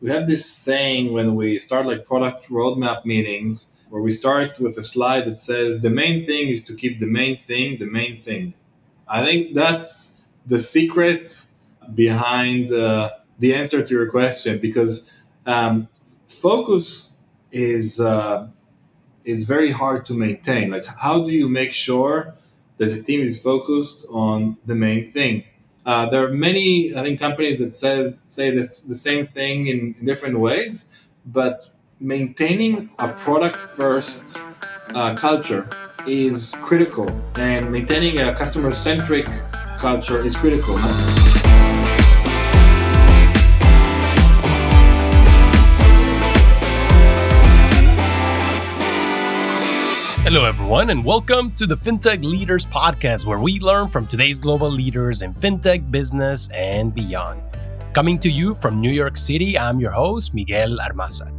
we have this saying when we start like product roadmap meetings where we start with a slide that says the main thing is to keep the main thing the main thing. I think that's the secret behind uh, the answer to your question because um, focus is uh, is very hard to maintain. Like, how do you make sure that the team is focused on the main thing? Uh, there are many, I think, companies that says say this, the same thing in, in different ways, but maintaining a product first uh, culture is critical, and maintaining a customer centric culture is critical. Hello, everyone, and welcome to the FinTech Leaders Podcast, where we learn from today's global leaders in FinTech, business, and beyond. Coming to you from New York City, I'm your host, Miguel Armaza.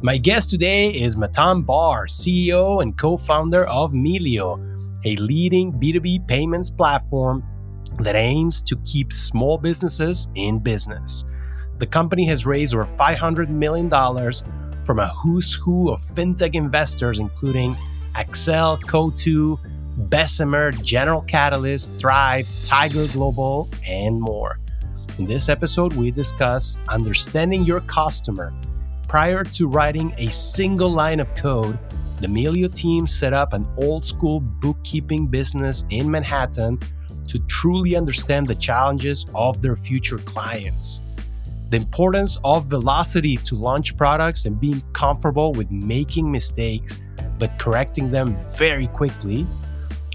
My guest today is Matan Bar, CEO and co founder of Melio, a leading B2B payments platform that aims to keep small businesses in business. The company has raised over $500 million from a who's who of fintech investors, including Accel, Coatue, Bessemer, General Catalyst, Thrive, Tiger Global, and more. In this episode, we discuss understanding your customer. Prior to writing a single line of code, the Melio team set up an old school bookkeeping business in Manhattan to truly understand the challenges of their future clients. The importance of velocity to launch products and being comfortable with making mistakes but correcting them very quickly.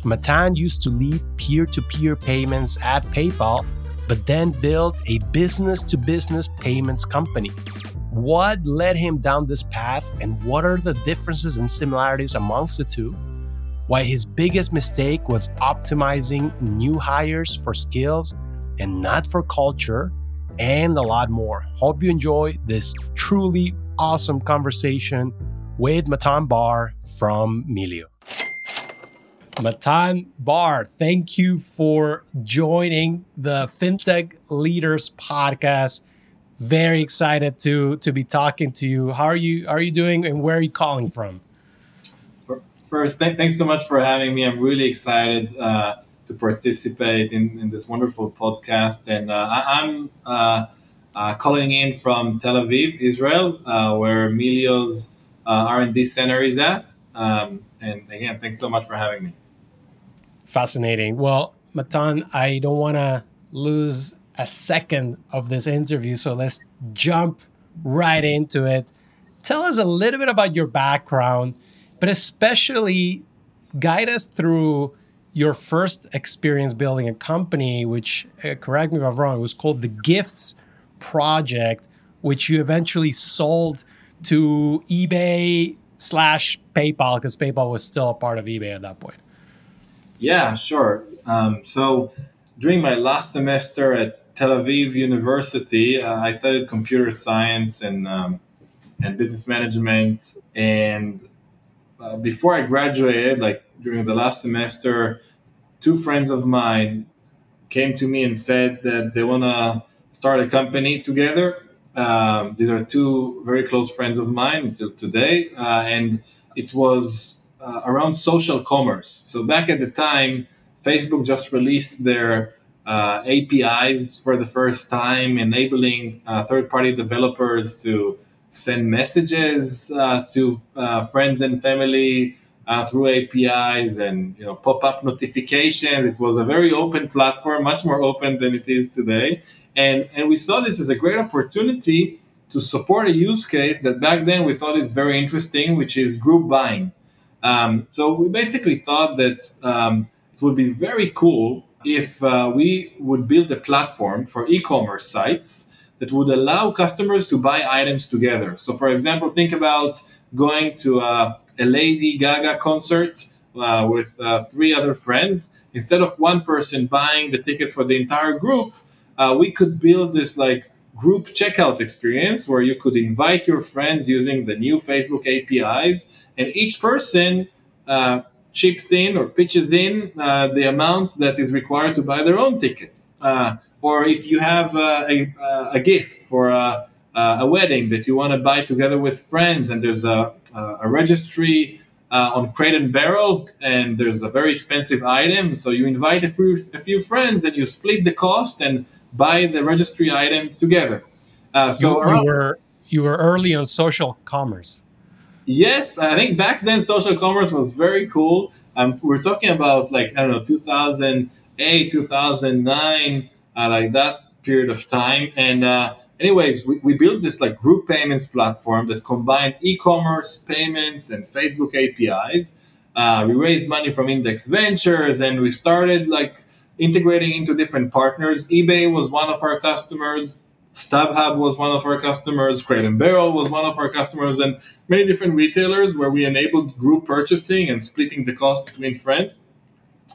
Matan used to lead peer to peer payments at PayPal, but then built a business to business payments company. What led him down this path, and what are the differences and similarities amongst the two? Why his biggest mistake was optimizing new hires for skills and not for culture, and a lot more. Hope you enjoy this truly awesome conversation with Matan Bar from Melio. Matan Bar, thank you for joining the FinTech Leaders podcast. Very excited to to be talking to you. How are you? Are you doing? And where are you calling from? First, th- thanks so much for having me. I'm really excited uh, to participate in, in, this wonderful podcast. And uh, I, am uh, uh, calling in from Tel Aviv, Israel, uh, where Melio's uh, R&D center is at. Um, and again, thanks so much for having me. Fascinating. Well, Matan, I don't want to lose a second of this interview, so let's jump right into it. Tell us a little bit about your background, but especially guide us through your first experience building a company, which, uh, correct me if I'm wrong, was called the Gifts Project, which you eventually sold to eBay slash PayPal because PayPal was still a part of eBay at that point? Yeah, sure. Um, so during my last semester at Tel Aviv University, uh, I studied computer science and um, and business management. And uh, before I graduated, like during the last semester, two friends of mine came to me and said that they want to start a company together um, these are two very close friends of mine until today, uh, and it was uh, around social commerce. So back at the time, Facebook just released their uh, APIs for the first time, enabling uh, third-party developers to send messages uh, to uh, friends and family through APIs and you know pop-up notifications. It was a very open platform, much more open than it is today and, and we saw this as a great opportunity to support a use case that back then we thought is very interesting, which is group buying. Um, so we basically thought that um, it would be very cool if uh, we would build a platform for e-commerce sites that would allow customers to buy items together. So, for example, think about going to a, a Lady Gaga concert uh, with uh, three other friends. Instead of one person buying the tickets for the entire group, uh, we could build this like group checkout experience where you could invite your friends using the new Facebook APIs, and each person uh, chips in or pitches in uh, the amount that is required to buy their own ticket. Uh, or if you have uh, a, a, gift for a, uh, a wedding that you want to buy together with friends, and there's a, a registry uh, on Crate and Barrel, and there's a very expensive item. So you invite a few, a few friends, and you split the cost and buy the registry item together. Uh, so you, you were you were early on social commerce. Yes, I think back then social commerce was very cool. Um, we're talking about like I don't know 2008, 2009, uh, like that period of time. And uh, anyways, we, we built this like group payments platform that combined e-commerce payments and Facebook APIs. Uh, we raised money from Index Ventures, and we started like integrating into different partners. eBay was one of our customers. StubHub was one of our customers, Crate and Barrel was one of our customers, and many different retailers where we enabled group purchasing and splitting the cost between friends.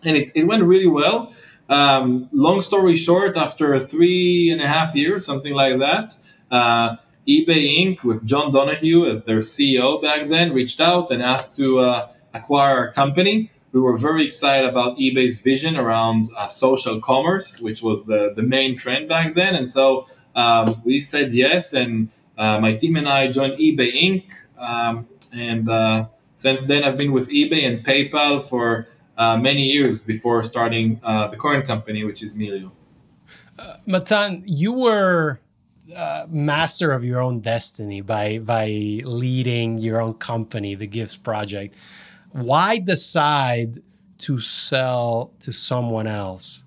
And it, it went really well. Um, long story short, after three and a half years, something like that, uh, eBay Inc. with John Donahue as their CEO back then reached out and asked to uh, acquire our company. We were very excited about eBay's vision around uh, social commerce, which was the, the main trend back then. And so um, we said yes, and uh, my team and I joined eBay Inc. Um, and uh, since then, I've been with eBay and PayPal for uh, many years before starting uh, the current company, which is Melio. Uh, Matan, you were master of your own destiny by by leading your own company, the Gifts Project. Why decide to sell to someone else?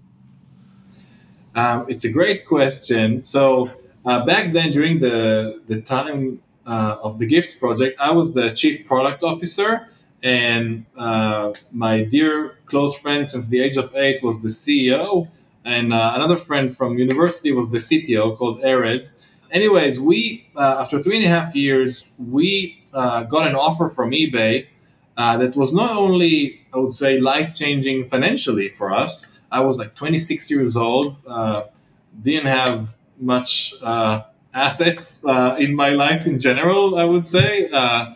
Um, it's a great question. So uh, back then, during the the time uh, of the Gifts project, I was the chief product officer, and uh, my dear close friend since the age of eight was the CEO, and uh, another friend from university was the CTO called Erez. Anyways, we uh, after three and a half years, we uh, got an offer from eBay that was not only I would say life changing financially for us I was like 26 years old, uh, didn't have much uh, assets uh, in my life in general. I would say uh,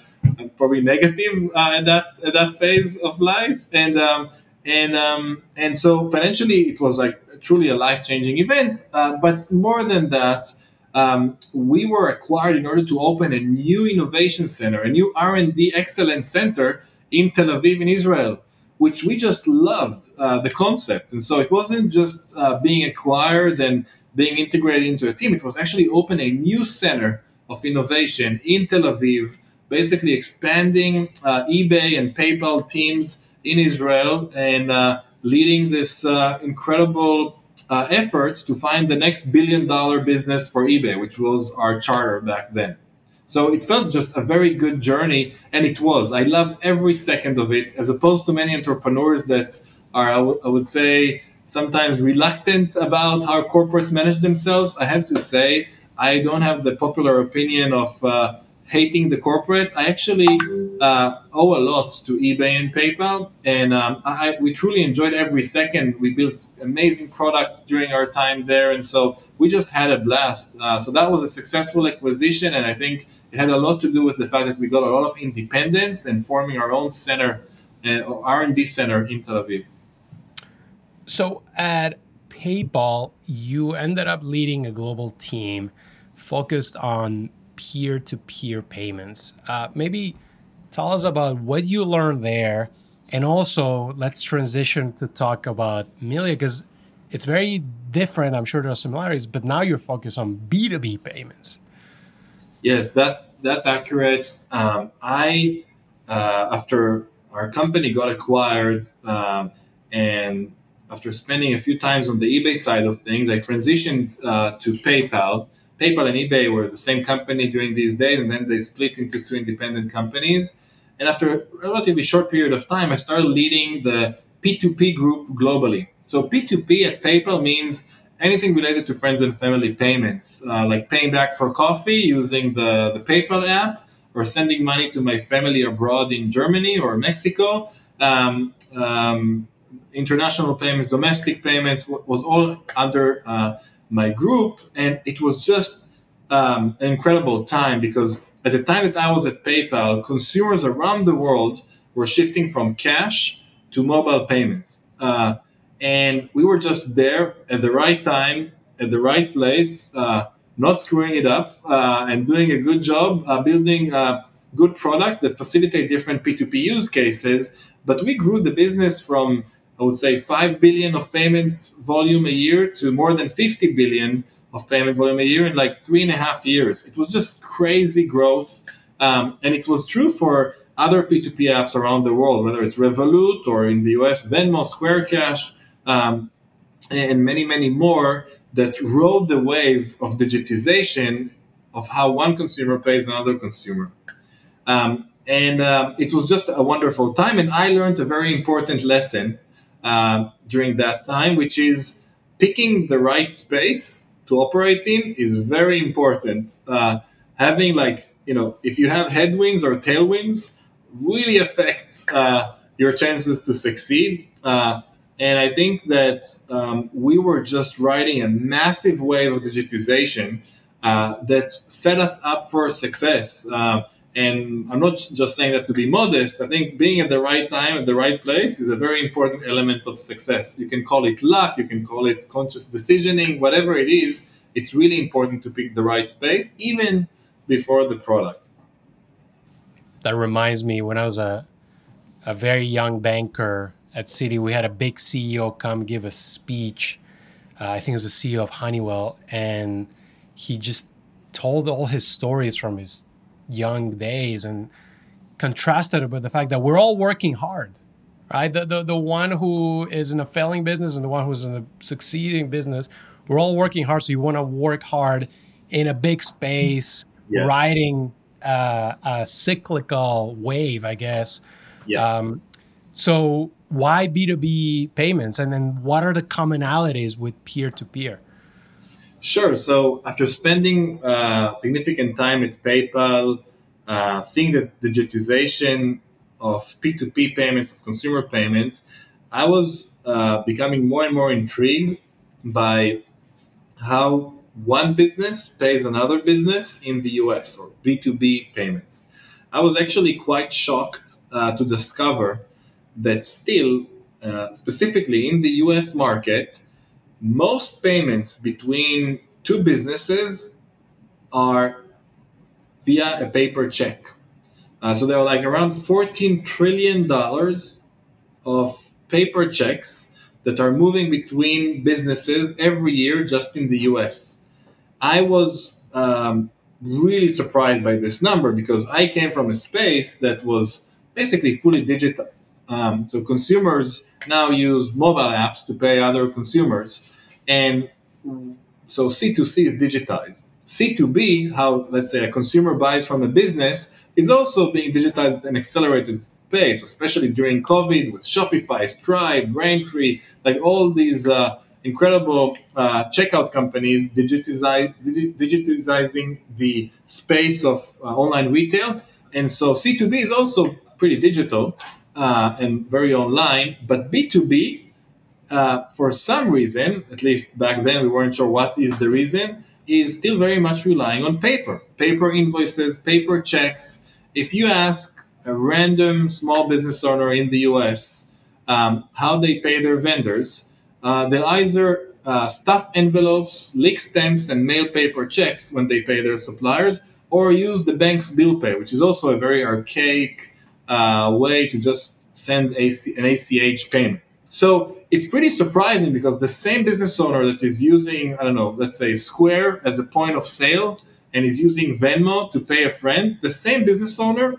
probably negative uh, at that at that phase of life, and um, and um, and so financially it was like truly a life changing event. Uh, but more than that. Um, we were acquired in order to open a new innovation center, a new R&D excellence center in Tel Aviv, in Israel which we just loved uh, the concept. And so it wasn't just uh, being acquired and being integrated into a team, it was actually open a new center of innovation in Tel Aviv, basically expanding uh, eBay and PayPal teams in Israel and uh, leading this uh, incredible uh, effort to find the next billion dollar business for eBay, which was our charter back then. So it felt just a very good journey, and it was. I loved every second of it, as opposed to many entrepreneurs that are, I, w- I would say, sometimes reluctant about how corporates manage themselves. I have to say, I don't have the popular opinion of uh, hating the corporate. I actually uh, owe a lot to eBay and PayPal, and um, I, we truly enjoyed every second. We built amazing products during our time there, and so we just had a blast. Uh, so that was a successful acquisition, and I think it had a lot to do with the fact that we got a lot of independence and forming our own center, uh, R&D center in Tel Aviv. So at PayPal, you ended up leading a global team focused on peer to peer payments. Uh, maybe tell us about what you learned there. And also, let's transition to talk about Melio because it's very different. I'm sure there are similarities, but now you're focused on B2B payments. Yes, that's that's accurate. Um, I uh, after our company got acquired um, and after spending a few times on the eBay side of things, I transitioned uh, to PayPal PayPal and eBay were the same company during these days, and then they split into two independent companies. And after a relatively short period of time, I started leading the P2P group globally. So P2P at PayPal means anything related to friends and family payments, uh, like paying back for coffee using the, the PayPal app, or sending money to my family abroad in Germany or Mexico. Um, um, international payments, domestic payments was all under uh, my group, and it was just um, an incredible time because at the time that I was at PayPal, consumers around the world were shifting from cash to mobile payments. Uh, and we were just there at the right time, at the right place, uh, not screwing it up, uh, and doing a good job uh, building uh, good products that facilitate different P2P use cases. But we grew the business from, I would say, 5 billion of payment volume a year to more than 50 billion of payment volume a year in like three and a half years. It was just crazy growth. Um, and it was true for other P2P apps around the world, whether it's Revolut or in the US, Venmo, Square Cash, um, and many, many more that rode the wave of digitization of how one consumer pays another consumer. Um, and uh, it was just a wonderful time. And I learned a very important lesson uh, during that time, which is picking the right space to operate in is very important. Uh, having like, you know, if you have headwinds or tailwinds, really affects uh, your chances to succeed. Uh, and I think that um, we were just riding a massive wave of digitization uh, that set us up for success. And I'm not just saying that to be modest. I think being at the right time at the right place is a very important element of success. You can call it luck, you can call it conscious decisioning, whatever it is. It's really important to pick the right space, even before the product. That reminds me when I was a a very young banker at Citi, we had a big CEO come give a speech. Uh, I think it was the CEO of Honeywell, and he just told all his stories from his young days and contrasted it with the fact that we're all working hard, right? The, the, the one who is in a failing business and the one who's in a succeeding business, we're all working hard. So you want to work hard in a big space, yes. riding uh, a cyclical wave, I guess. Yeah. Um, so why B2B payments? And then what are the commonalities with peer to peer? Sure. So after spending uh, significant time at PayPal, uh, seeing the digitization of P2P payments, of consumer payments, I was uh, becoming more and more intrigued by how one business pays another business in the US or B2B payments. I was actually quite shocked uh, to discover that still, uh, specifically in the US market, most payments between two businesses are via a paper check. Uh, so there are like around $14 trillion of paper checks that are moving between businesses every year just in the US. I was um, really surprised by this number because I came from a space that was basically fully digital. Um, so consumers now use mobile apps to pay other consumers. And so C2C is digitized. C2B, how let's say a consumer buys from a business, is also being digitized at an accelerated pace, especially during COVID with Shopify, Stripe, Braintree, like all these uh, incredible uh, checkout companies digitizing the space of uh, online retail. And so C2B is also pretty digital and very online. But B2B, uh, for some reason, at least back then we weren't sure what is the reason, is still very much relying on paper, paper invoices, paper checks. If you ask a random small business owner in the US um, how they pay their vendors, uh, they'll either uh, stuff envelopes, lick stamps, and mail paper checks when they pay their suppliers, or use the bank's bill pay, which is also a very archaic way to just send AC, an ACH payment. So it's pretty surprising because the same business owner that is using, I don't know, let's say Square as a point of sale and is using Venmo to pay a friend, the same business owner,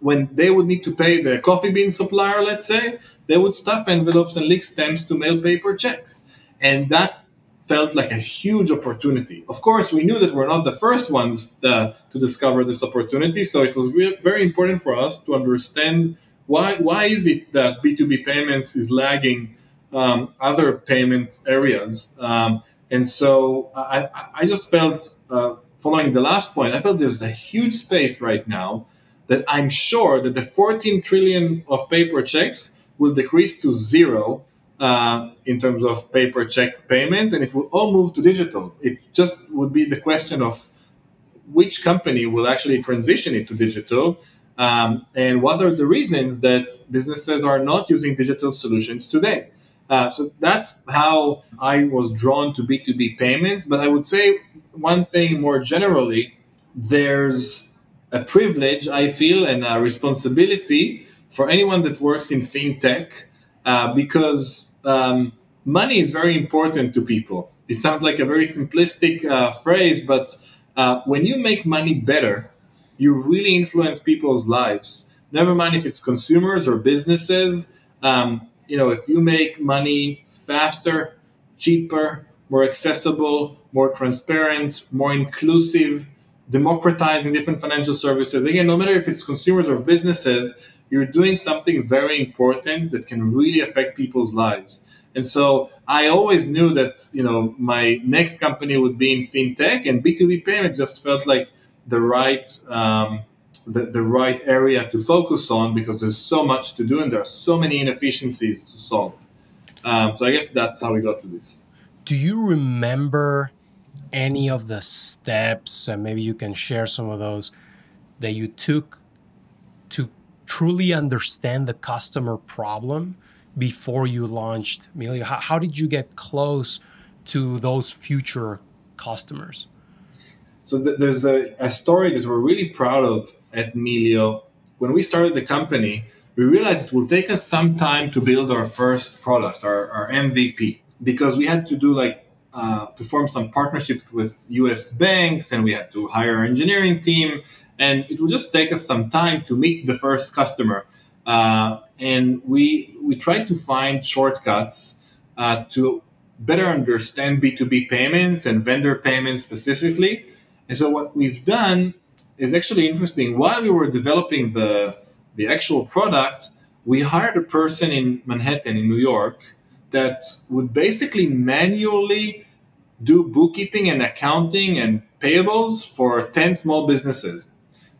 when they would need to pay the coffee bean supplier, let's say, they would stuff envelopes and lick stamps to mail paper checks. And that felt like a huge opportunity. Of course, we knew that we're not the first ones to, to discover this opportunity, so it was re- very important for us to understand why why is it that B2B payments is lagging um, other payment areas. Um, and so I, I just felt, uh, following the last point, I felt there's a huge space right now that I'm sure that the 14 trillion of paper checks will decrease to zero uh, in terms of paper check payments, and it will all move to digital. It just would be the question of which company will actually transition it to digital, um, and what are the reasons that businesses are not using digital solutions today. Uh, so that's how I was drawn to B2B payments. But I would say one thing more generally there's a privilege, I feel, and a responsibility for anyone that works in fintech uh, because um, money is very important to people. It sounds like a very simplistic uh, phrase, but uh, when you make money better, you really influence people's lives. Never mind if it's consumers or businesses. Um, you know, if you make money faster, cheaper, more accessible, more transparent, more inclusive, democratizing different financial services. Again, no matter if it's consumers or businesses, you're doing something very important that can really affect people's lives. And so I always knew that, you know, my next company would be in fintech and B2B payment just felt like the right um, the, the right area to focus on because there's so much to do and there are so many inefficiencies to solve. Um, so I guess that's how we got to this. Do you remember any of the steps, and maybe you can share some of those that you took to truly understand the customer problem before you launched Melio? How, how did you get close to those future customers? So th- there's a, a story that we're really proud of at Melio. When we started the company, we realized it will take us some time to build our first product, our, our MVP, because we had to do like uh, to form some partnerships with US banks and we had to hire our engineering team. And it will just take us some time to meet the first customer. Uh, and we, we tried to find shortcuts uh, to better understand B2B payments and vendor payments specifically. And so what we've done is actually interesting. While we were developing the, the actual product, we hired a person in Manhattan, in New York, that would basically manually do bookkeeping and accounting and payables for 10 small businesses.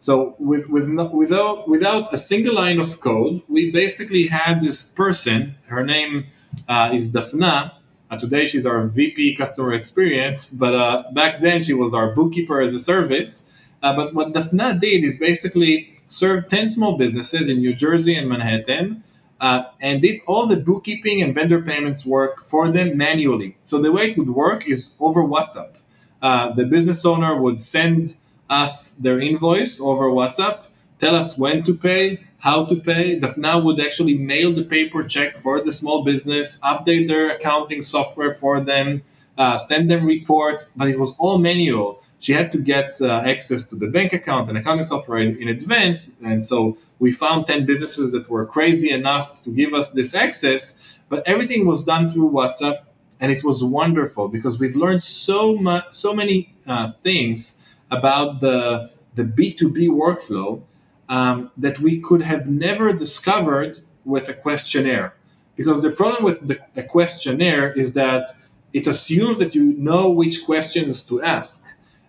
So with, with no, without, without a single line of code, we basically had this person, her name uh, is Daphna. Uh, today she's our VP customer experience, but uh, back then she was our bookkeeper as a service. Uh, but what Daphna did is basically served 10 small businesses in New Jersey and Manhattan uh, and did all the bookkeeping and vendor payments work for them manually. So the way it would work is over WhatsApp. Uh, the business owner would send us their invoice over WhatsApp, tell us when to pay, how to pay. Daphna would actually mail the paper check for the small business, update their accounting software for them, uh, send them reports, but it was all manual she had to get uh, access to the bank account and accounting software in, in, advance. And so we found 10 businesses that were crazy enough to give us this access, but everything was done through WhatsApp. And it was wonderful because we've learned so much, so many uh, things about the, the B2B workflow um, that we could have never discovered with a questionnaire. Because the problem with the, a questionnaire is that it assumes that you know which questions to ask.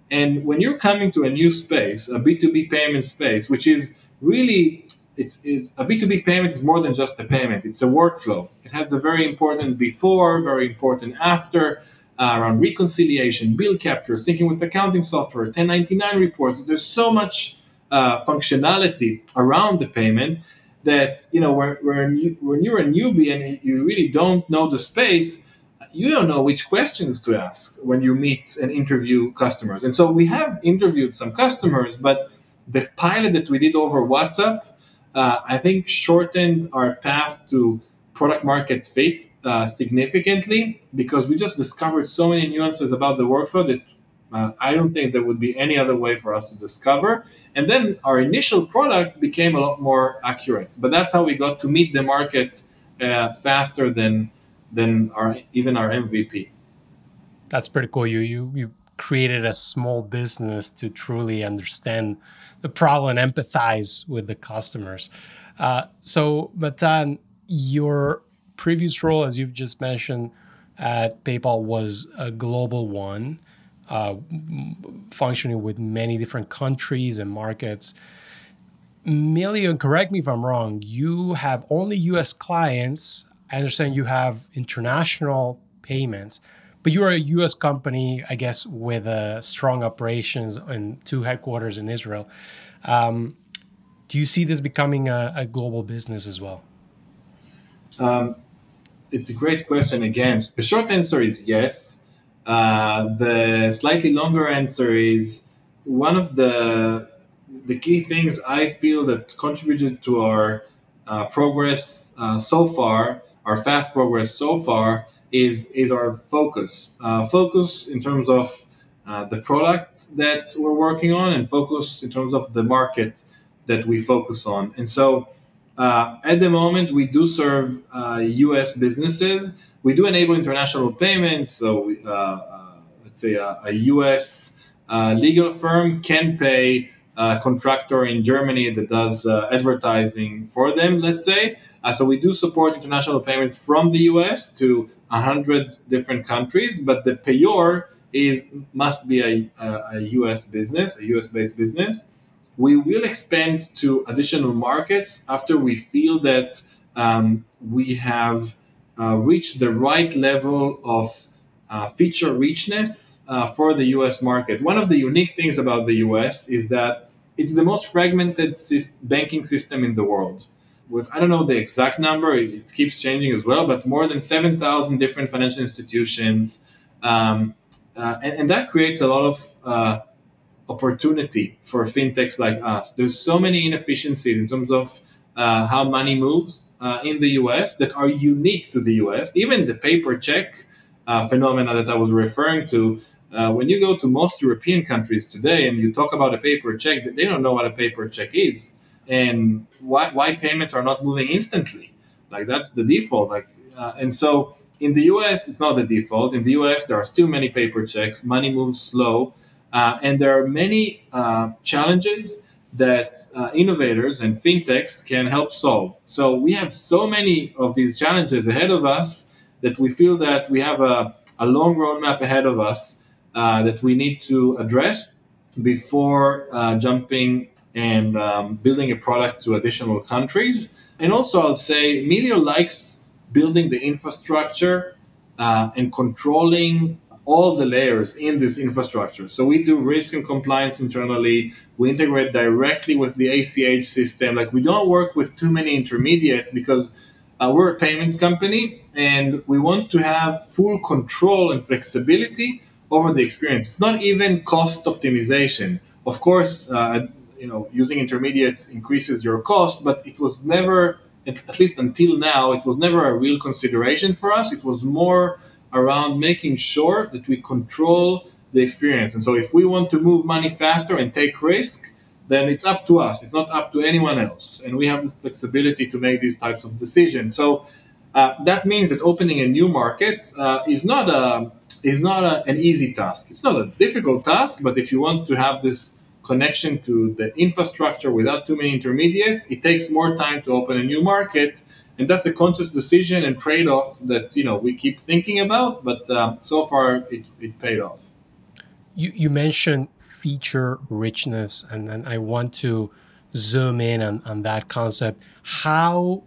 And when you're coming to a new space, a B2B payment space, which is really it's, it's a B2B payment is more than just a payment. It's a workflow. It has a very important before, very important after, uh, around reconciliation, bill capture, syncing with accounting software, 1099 reports. There's so much uh, functionality around the payment that you know when, when, you, when you're a newbie and you really don't know the space, you don't know which questions to ask when you meet and interview customers. And so we have interviewed some customers, but the pilot that we did over WhatsApp, uh, I think shortened our path to product market fit uh, significantly because we just discovered so many nuances about the workflow that uh, I don't think there would be any other way for us to discover. And then our initial product became a lot more accurate. But that's how we got to meet the market uh, faster than than our even our MVP. That's pretty cool. You you you created a small business to truly understand the problem and empathize with the customers. Uh, so, Matan, your previous role, as you've just mentioned, at PayPal was a global one, uh, functioning with many different countries and markets. Melio, correct me if I'm wrong, you have only US clients I understand you have international payments, but you're a U.S. company, I guess, with uh, strong operations and two headquarters in Israel. Um, do you see this becoming a, a global business as well? Um, it's a great question again. The short answer is yes. Uh, the slightly longer answer is one of the the key things I feel that contributed to our uh, progress uh, so far, our fast progress so far, is is our focus. Uh, focus in terms of uh, the products that we're working on, and focus in terms of the market that we focus on. And so, uh, at the moment, we do serve U.S. Uh, businesses. We do enable international payments. So, we, let's say a, a U.S. legal firm can pay a contractor in Germany that does uh, advertising for them, let's say. Uh, so we do support international payments from the US to 100 different countries, but the payor is must be a, a, a US business, a US based business. We will expand to additional markets after we feel that um, we have uh, reached the right level of uh, feature richness uh, for the US market. One of the unique things about the US is that it's the most fragmented banking system in the world. With, I don't know the exact number, it, keeps changing as well, but more than 7,000 different financial institutions. Um, uh, and, and, that creates a lot of uh, opportunity for fintechs like us. There's so many inefficiencies in terms of uh, how money moves uh, in the US that are unique to the US. Even the paper check uh, phenomena that I was referring to. Uh, when you go to most European countries today and you talk about a paper check, they don't know what a paper check is and why, why payments are not moving instantly. Like that's the default. Like, uh, and so in the US, it's not the default. In the US, there are still many paper checks. Money moves slow, uh, and there are many uh, challenges that uh, innovators and fintechs can help solve. So we have so many of these challenges ahead of us that we feel that we have a, a long roadmap ahead of us uh, that we need to address before uh, jumping and um, building a product to additional countries. And also, I'll say Melio likes building the infrastructure uh, and controlling all the layers in this infrastructure. So we do risk and compliance internally. We integrate directly with the ACH system. Like we don't work with too many intermediates because uh, we're a payments company and we want to have full control and flexibility over the experience. It's not even cost optimization. Of course, uh, you know, using intermediates increases your cost, but it was never, at least until now, it was never a real consideration for us. It was more around making sure that we control the experience. And so, if we want to move money faster and take risk, then it's up to us. It's not up to anyone else. And we have the flexibility to make these types of decisions. So uh, that means that opening a new market uh, is not a is not a, an easy task. It's not a difficult task, but if you want to have this connection to the infrastructure without too many intermediates, it takes more time to open a new market. And that's a conscious decision and trade-off that you know we keep thinking about, but uh, so far it, it paid off. You, you mentioned feature richness, and, and I want to zoom in on, on that concept. How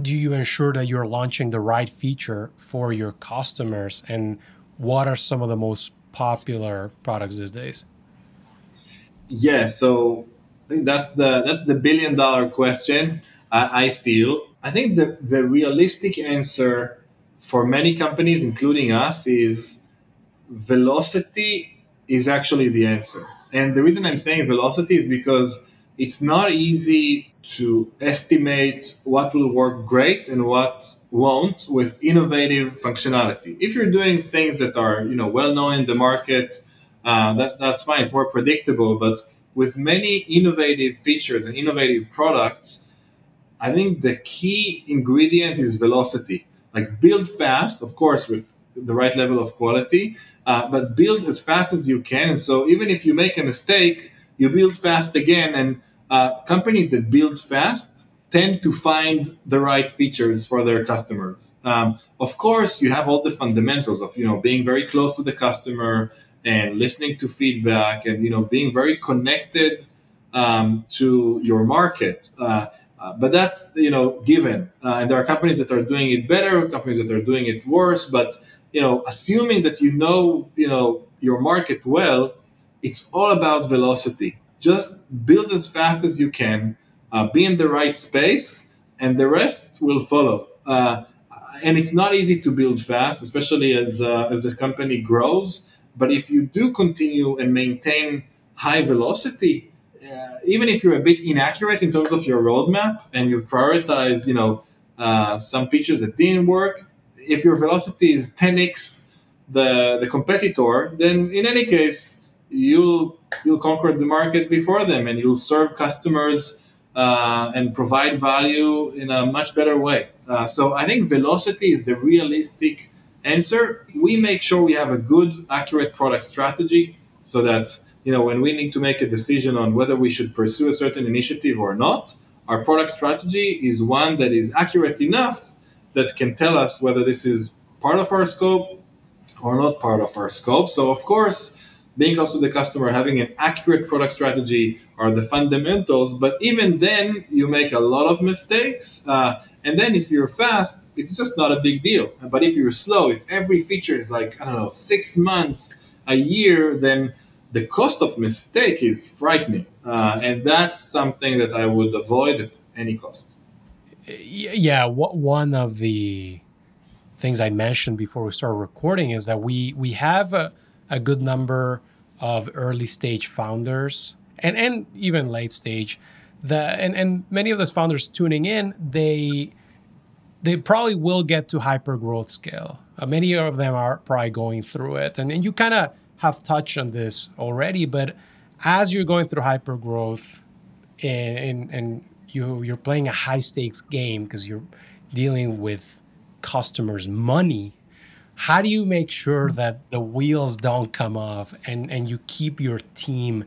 do you ensure that you're launching the right feature for your customers and what are some of the most popular products these days yeah so that's the that's the billion dollar question i, I feel i think the, the realistic answer for many companies including us is velocity is actually the answer and the reason i'm saying velocity is because it's not easy to estimate what will work great and what won't with innovative functionality. If you're doing things that are you know well known in the market, uh, that, that's fine. It's more predictable. But with many innovative features and innovative products, I think the key ingredient is velocity. Like build fast, of course, with the right level of quality, uh, but build as fast as you can. And so even if you make a mistake, you build fast again and uh, companies that build fast tend to find the right features for their customers. Um, of course, you have all the fundamentals of you know being very close to the customer and listening to feedback and you know being very connected um, to your market. Uh, uh, but that's you know given, uh, and there are companies that are doing it better, companies that are doing it worse. But you know, assuming that you know you know your market well, it's all about velocity just build as fast as you can, uh, be in the right space, and the rest will follow. Uh, and it's not easy to build fast, especially as uh, as the company grows. But if you do continue and maintain high velocity, uh, even if you're a bit inaccurate in terms of your roadmap and you've prioritized, you know, uh, some features that didn't work, if your velocity is 10x the the competitor, then in any case you'll you'll conquer the market before them and you'll serve customers uh, and provide value in a much better way. Uh, so I think velocity is the realistic answer. We make sure we have a good, accurate product strategy so that you know when we need to make a decision on whether we should pursue a certain initiative or not, our product strategy is one that is accurate enough that can tell us whether this is part of our scope or not part of our scope. So of course being close to the customer, having an accurate product strategy are the fundamentals. But even then, you make a lot of mistakes. Uh, and then if you're fast, it's just not a big deal. But if you're slow, if every feature is like, I don't know, six months, a year, then the cost of mistake is frightening. Uh, and that's something that I would avoid at any cost. Yeah, one of the things I mentioned before we started recording is that we we have a a good number of early stage founders and, and even late stage. The, and, and many of those founders tuning in, they they probably will get to hyper growth scale. Uh, many of them are probably going through it. And, and you kind of have touched on this already, but as you're going through hyper growth and, and, and you, you're playing a high stakes game because you're dealing with customers' money how do you make sure that the wheels don't come off and, and you keep your team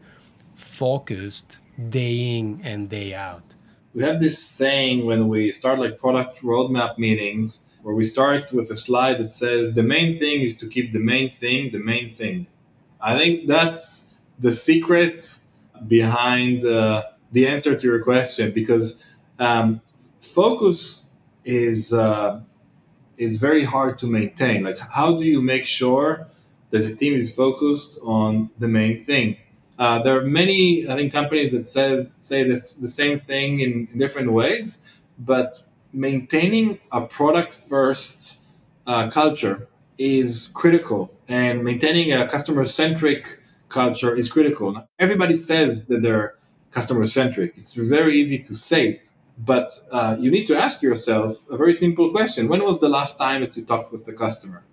focused day in and day out? We have this saying when we start like product roadmap meetings where we start with a slide that says the main thing is to keep the main thing the main thing. I think that's the secret behind uh, the answer to your question because um, focus is uh, is very hard to maintain. Like, how do you make sure that the team is focused on the main thing? Uh, there are many, I think, companies that says say this, the same thing in, in different ways, but maintaining a product first uh, culture is critical, and maintaining a customer centric culture is critical. Everybody says that they're customer centric. It's very easy to say it, but uh, you need to ask yourself a very simple question When was the last time that you talked with the customer?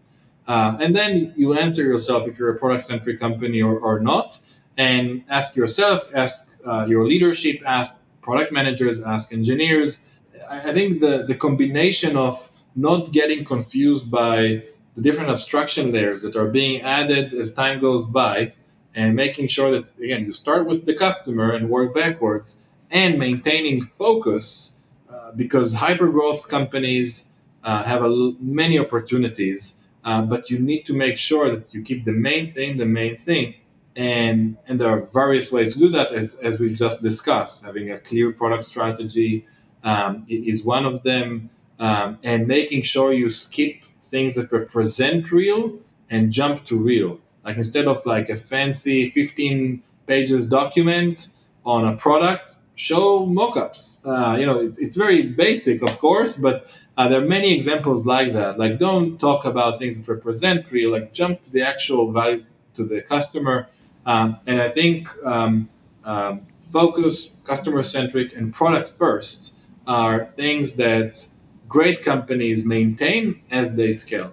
Uh, and then you answer yourself if you're a product centric company or, or not, and ask yourself, ask uh, your leadership, ask product managers, ask engineers. I think the, the combination of not getting confused by the different abstraction layers that are being added as time goes by and making sure that, again, you start with the customer and work backwards and maintaining focus uh, because hypergrowth companies uh, have a, many opportunities, uh, but you need to make sure that you keep the main thing the main thing. And, and there are various ways to do that, as, as we just discussed. Having a clear product strategy um, is one of them, um, and making sure you skip things that represent real and jump to real. Like instead of like a fancy 15 pages document on a product, show mockups. Uh, you know, it's, it's very basic, of course, but uh, there are many examples like that. Like, don't talk about things that represent real. Like, jump to the actual value to the customer. Um, and I think um, um, focus, customer centric, and product first are things that great companies maintain as they scale.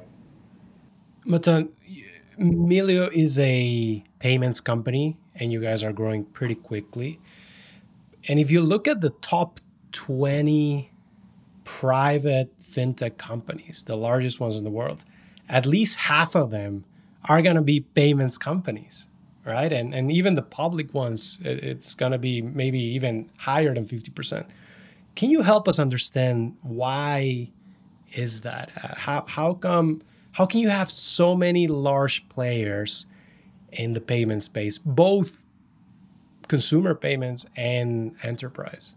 Matan, uh, Melio is a payments company, and you guys are growing pretty quickly. And if you look at the top 20 private fintech companies, the largest ones in the world, at least half of them are going to be payments companies, right? And, and even the public ones, it's going to be maybe even higher than 50%. Can you help us understand why is that? Uh, how, how come, how can you have so many large players in the payment space, both consumer payments and enterprise?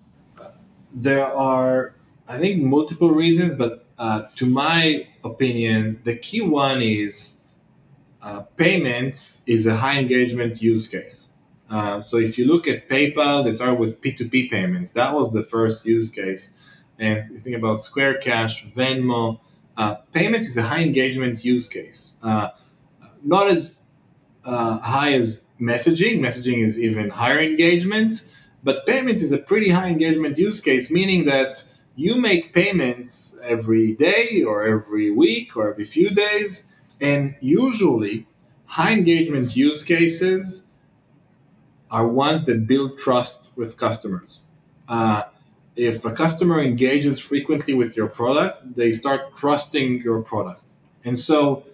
There are, I think, multiple reasons, but uh, to my opinion, the key one is uh, payments is a high engagement use case. Uh, so if you look at PayPal, they started with P2P payments. That was the first use case. And you think about Square Cash, Venmo, uh, payments is a high engagement use case. Uh, not as uh, high as messaging. Messaging is even higher engagement, but payments is a pretty high engagement use case, meaning that you make payments every day or every week or every few days, and usually high engagement use cases are ones that build trust with customers. Uh, if a customer engages frequently with your product, they start trusting your product. And so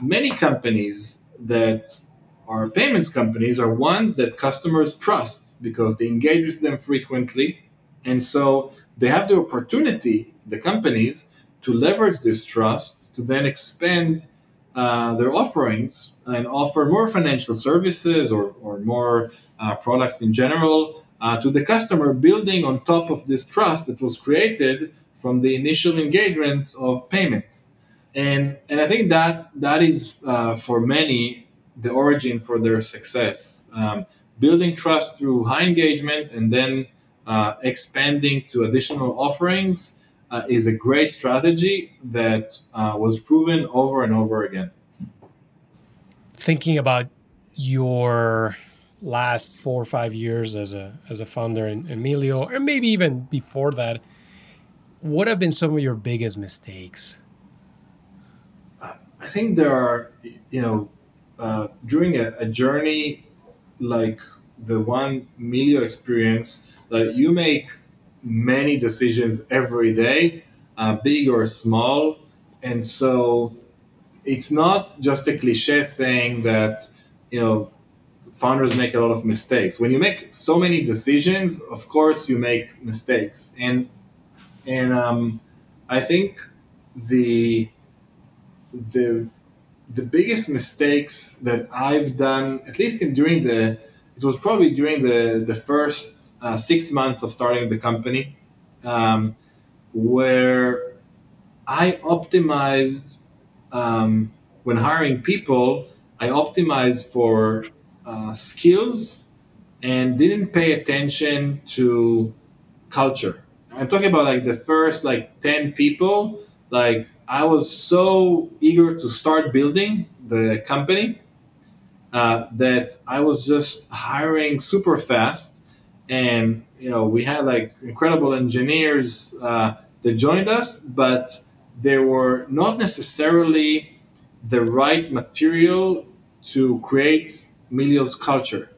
many companies that are payments companies are ones that customers trust because they engage with them frequently. And so they have the opportunity, the companies, to leverage this trust to then expand uh, their offerings and offer more financial services or, or more uh, products in general uh, to the customer, building on top of this trust that was created from the initial engagement of payments. And, and I think that that is uh, for many the origin for their success. Um, building trust through high engagement and then uh, expanding to additional offerings uh, is a great strategy that uh, was proven over and over again. Thinking about your last four or five years as a as a founder in Melio, or maybe even before that, what have been some of your biggest mistakes? I think there are, you know, uh, during a, a, journey like the one Melio experience, like you make many decisions every day, uh, big or small, and so it's not just a cliche saying that you know founders make a lot of mistakes. When you make so many decisions, of course you make mistakes, and and um, I think the the the biggest mistakes that I've done, at least in during the, it was probably during the the first uh, six months of starting the company, um, where I optimized um, when hiring people. I optimized for uh, skills and didn't pay attention to culture. I'm talking about like the first like ten people like I was so eager to start building the company uh, that I was just hiring super fast, and you know we had like incredible engineers uh, that joined us, but they were not necessarily the right material to create Melio's culture.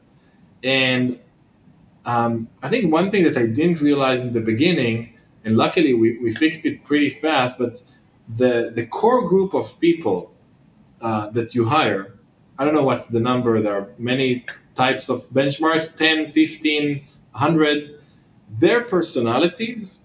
And um, I think one thing that I didn't realize in the beginning and luckily we, we fixed it pretty fast. But the the core group of people uh, that you hire, I don't know what's the number. There are many types of benchmarks 10, 15, 100. Their personalities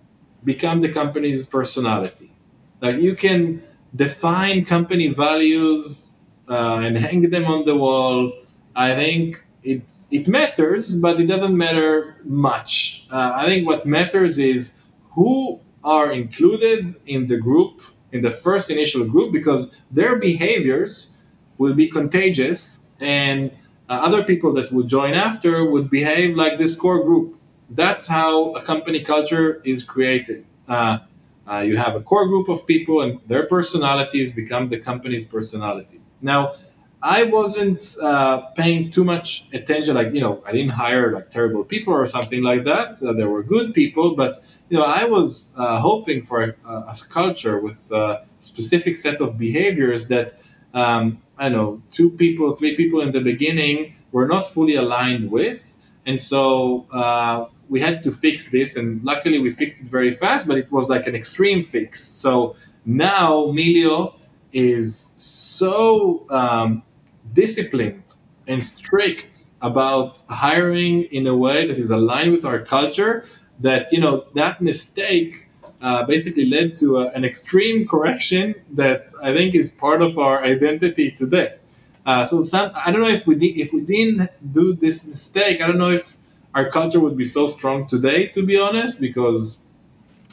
become the company's personality. Like you can define company values uh, and hang them on the wall. I think it it matters, but it doesn't matter much. Uh, I think what matters is who are included in the group, in the first initial group, because their behaviors will be contagious and uh, other people that would join after would behave like this core group. That's how a company culture is created. Uh, uh, you have a core group of people, and their personalities become the company's personality. Now, I wasn't uh, paying too much attention. Like you know, I didn't hire like terrible people or something like that. Uh, there were good people, but you know, I was uh, hoping for a, a, culture with a specific set of behaviors that um, I know two people, three people in the beginning were not fully aligned with, and so uh, we had to fix this. And luckily, we fixed it very fast, but it was like an extreme fix. So now Melio is so um, disciplined and strict about hiring in a way that is aligned with our culture that you know that mistake uh, basically led to a, an extreme correction that I think is part of our identity today. Uh, so some, I don't know if we di- if we didn't do this mistake, I don't know if our culture would be so strong today. To be honest, because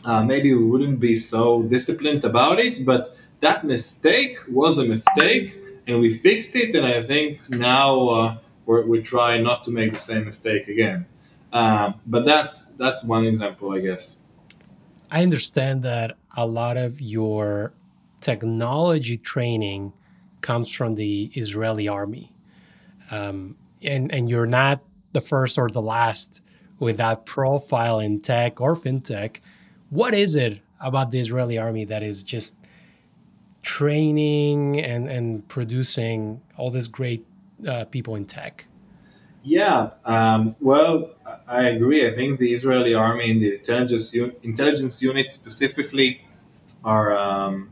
uh, maybe we wouldn't be so disciplined about it. But that mistake was a mistake, and we fixed it. And I think now uh, we try not to make the same mistake again. Um, but that's that's one example, I guess. I understand that a lot of your technology training comes from the Israeli army. Um, and, and you're not the first or the last with that profile in tech or fintech. What is it about the Israeli army that is just training and, and producing all these great uh, people in tech? Yeah, um, well, I agree. I think the Israeli army and the intelligence intelligence unit specifically are um,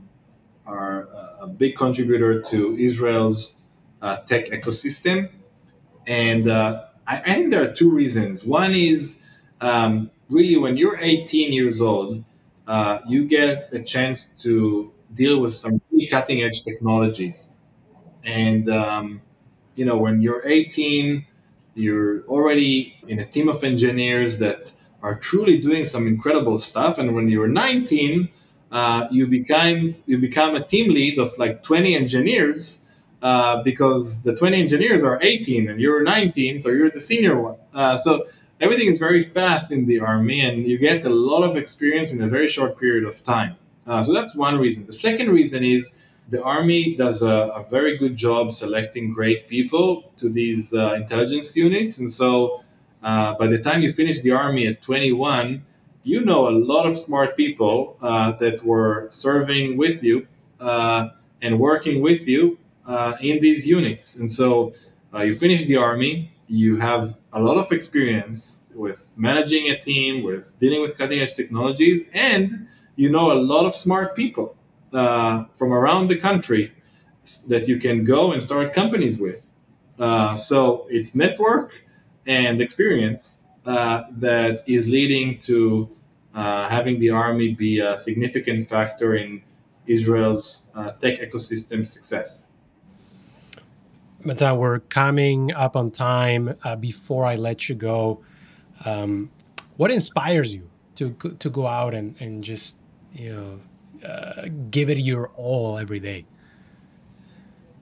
are a big contributor to Israel's uh, tech ecosystem, and uh, I, I, think there are two reasons. One is um, really when you're 18 years old, uh, you get a chance to deal with some really cutting edge technologies, and um, you know when you're 18 you're already in a team of engineers that are truly doing some incredible stuff. And when you're 19, uh, you become you become a team lead of like 20 engineers uh, because the 20 engineers are 18 and you're 19, so you're the senior one. Uh, so everything is very fast in the army, and you get a lot of experience in a very short period of time. Uh, so that's one reason. The second reason is the army does a, a, very good job selecting great people to these uh, intelligence units and so uh, by the time you finish the army at 21 you know a lot of smart people uh, that were serving with you uh, and working with you uh, in these units and so you finish the army you have a lot of experience with managing a team with dealing with cutting edge technologies and you know a lot of smart people uh, from around the country that you can go and start companies with. Uh, so it's network and experience uh, that is leading to uh, having the army be a significant factor in Israel's uh, tech ecosystem success. Matan, we're coming up on time. Uh, before I let you go, um, what inspires you to to go out and, and just you know uh, give it your all every day?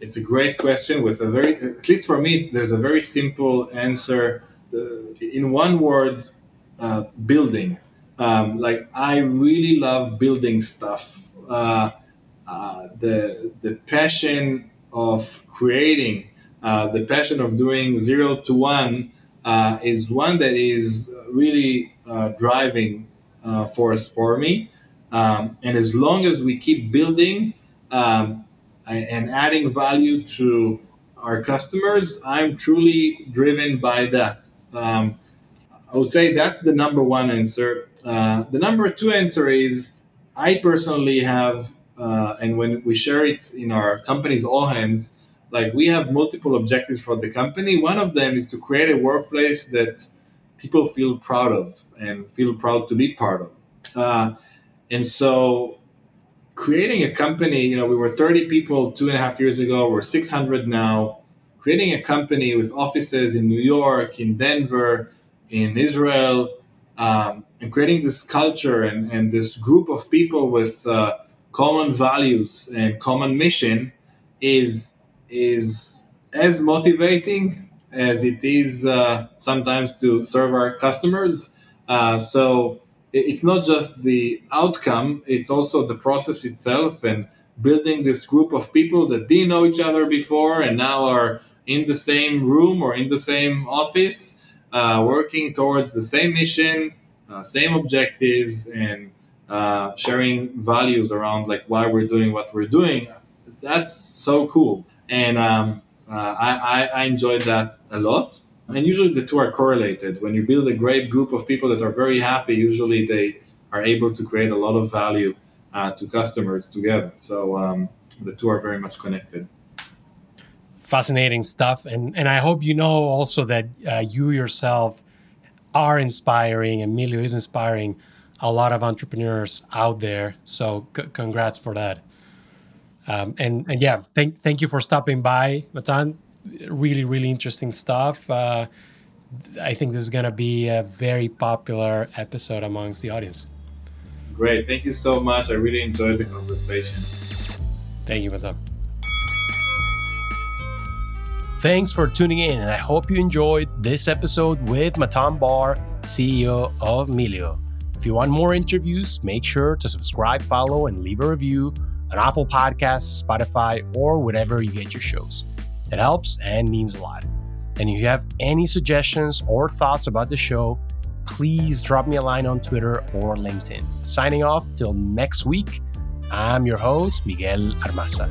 It's a great question with a very, at least for me, there's a very simple answer. The, in one word, uh, building. Um, like I really love building stuff. Uh, uh, the the passion of creating, uh, the passion of doing zero to one uh, is one that is really uh, driving force for me. Um, and as long as we keep building um, and adding value to our customers, I'm truly driven by that. Um, I would say that's the number one answer. Uh, the number two answer is I personally have, uh, and when we share it in our company's all hands, like we have multiple objectives for the company. One of them is to create a workplace that people feel proud of and feel proud to be part of. Uh, and so creating a company, you know, we were 30 people two and a half years ago, we're 600 now. Creating a company with offices in New York, in Denver, in Israel, um, and creating this culture and, and this group of people with uh, common values and common mission is is as motivating as it is uh, sometimes to serve our customers. Uh, so it's not just the outcome, it's also the process itself and building this group of people that didn't know each other before and now are in the same room or in the same office, uh, working towards the same mission, uh, same objectives, and uh, sharing values around like why we're doing what we're doing. That's so cool. And um, uh, I, I, I enjoyed that a lot and usually the two are correlated. When you build a great group of people that are very happy, usually they are able to create a lot of value uh, to customers together. So um, the two are very much connected. Fascinating stuff, and and I hope you know also that uh, you yourself are inspiring. Emilio is inspiring a lot of entrepreneurs out there. So c- congrats for that. Um, and and yeah, thank thank you for stopping by, Matan really, really interesting stuff. Uh, I think this is going to be a very popular episode amongst the audience. Great. Thank you so much. I really enjoyed the conversation. Thank you, Matan. Thanks for tuning in, and I hope you enjoyed this episode with Matan Bar, CEO of Melio. If you want more interviews, make sure to subscribe, follow, and leave a review on Apple Podcasts, Spotify, or wherever you get your shows. It helps and means a lot. And if you have any suggestions or thoughts about the show, please drop me a line on Twitter or LinkedIn. Signing off till next week, I'm your host, Miguel Armaza.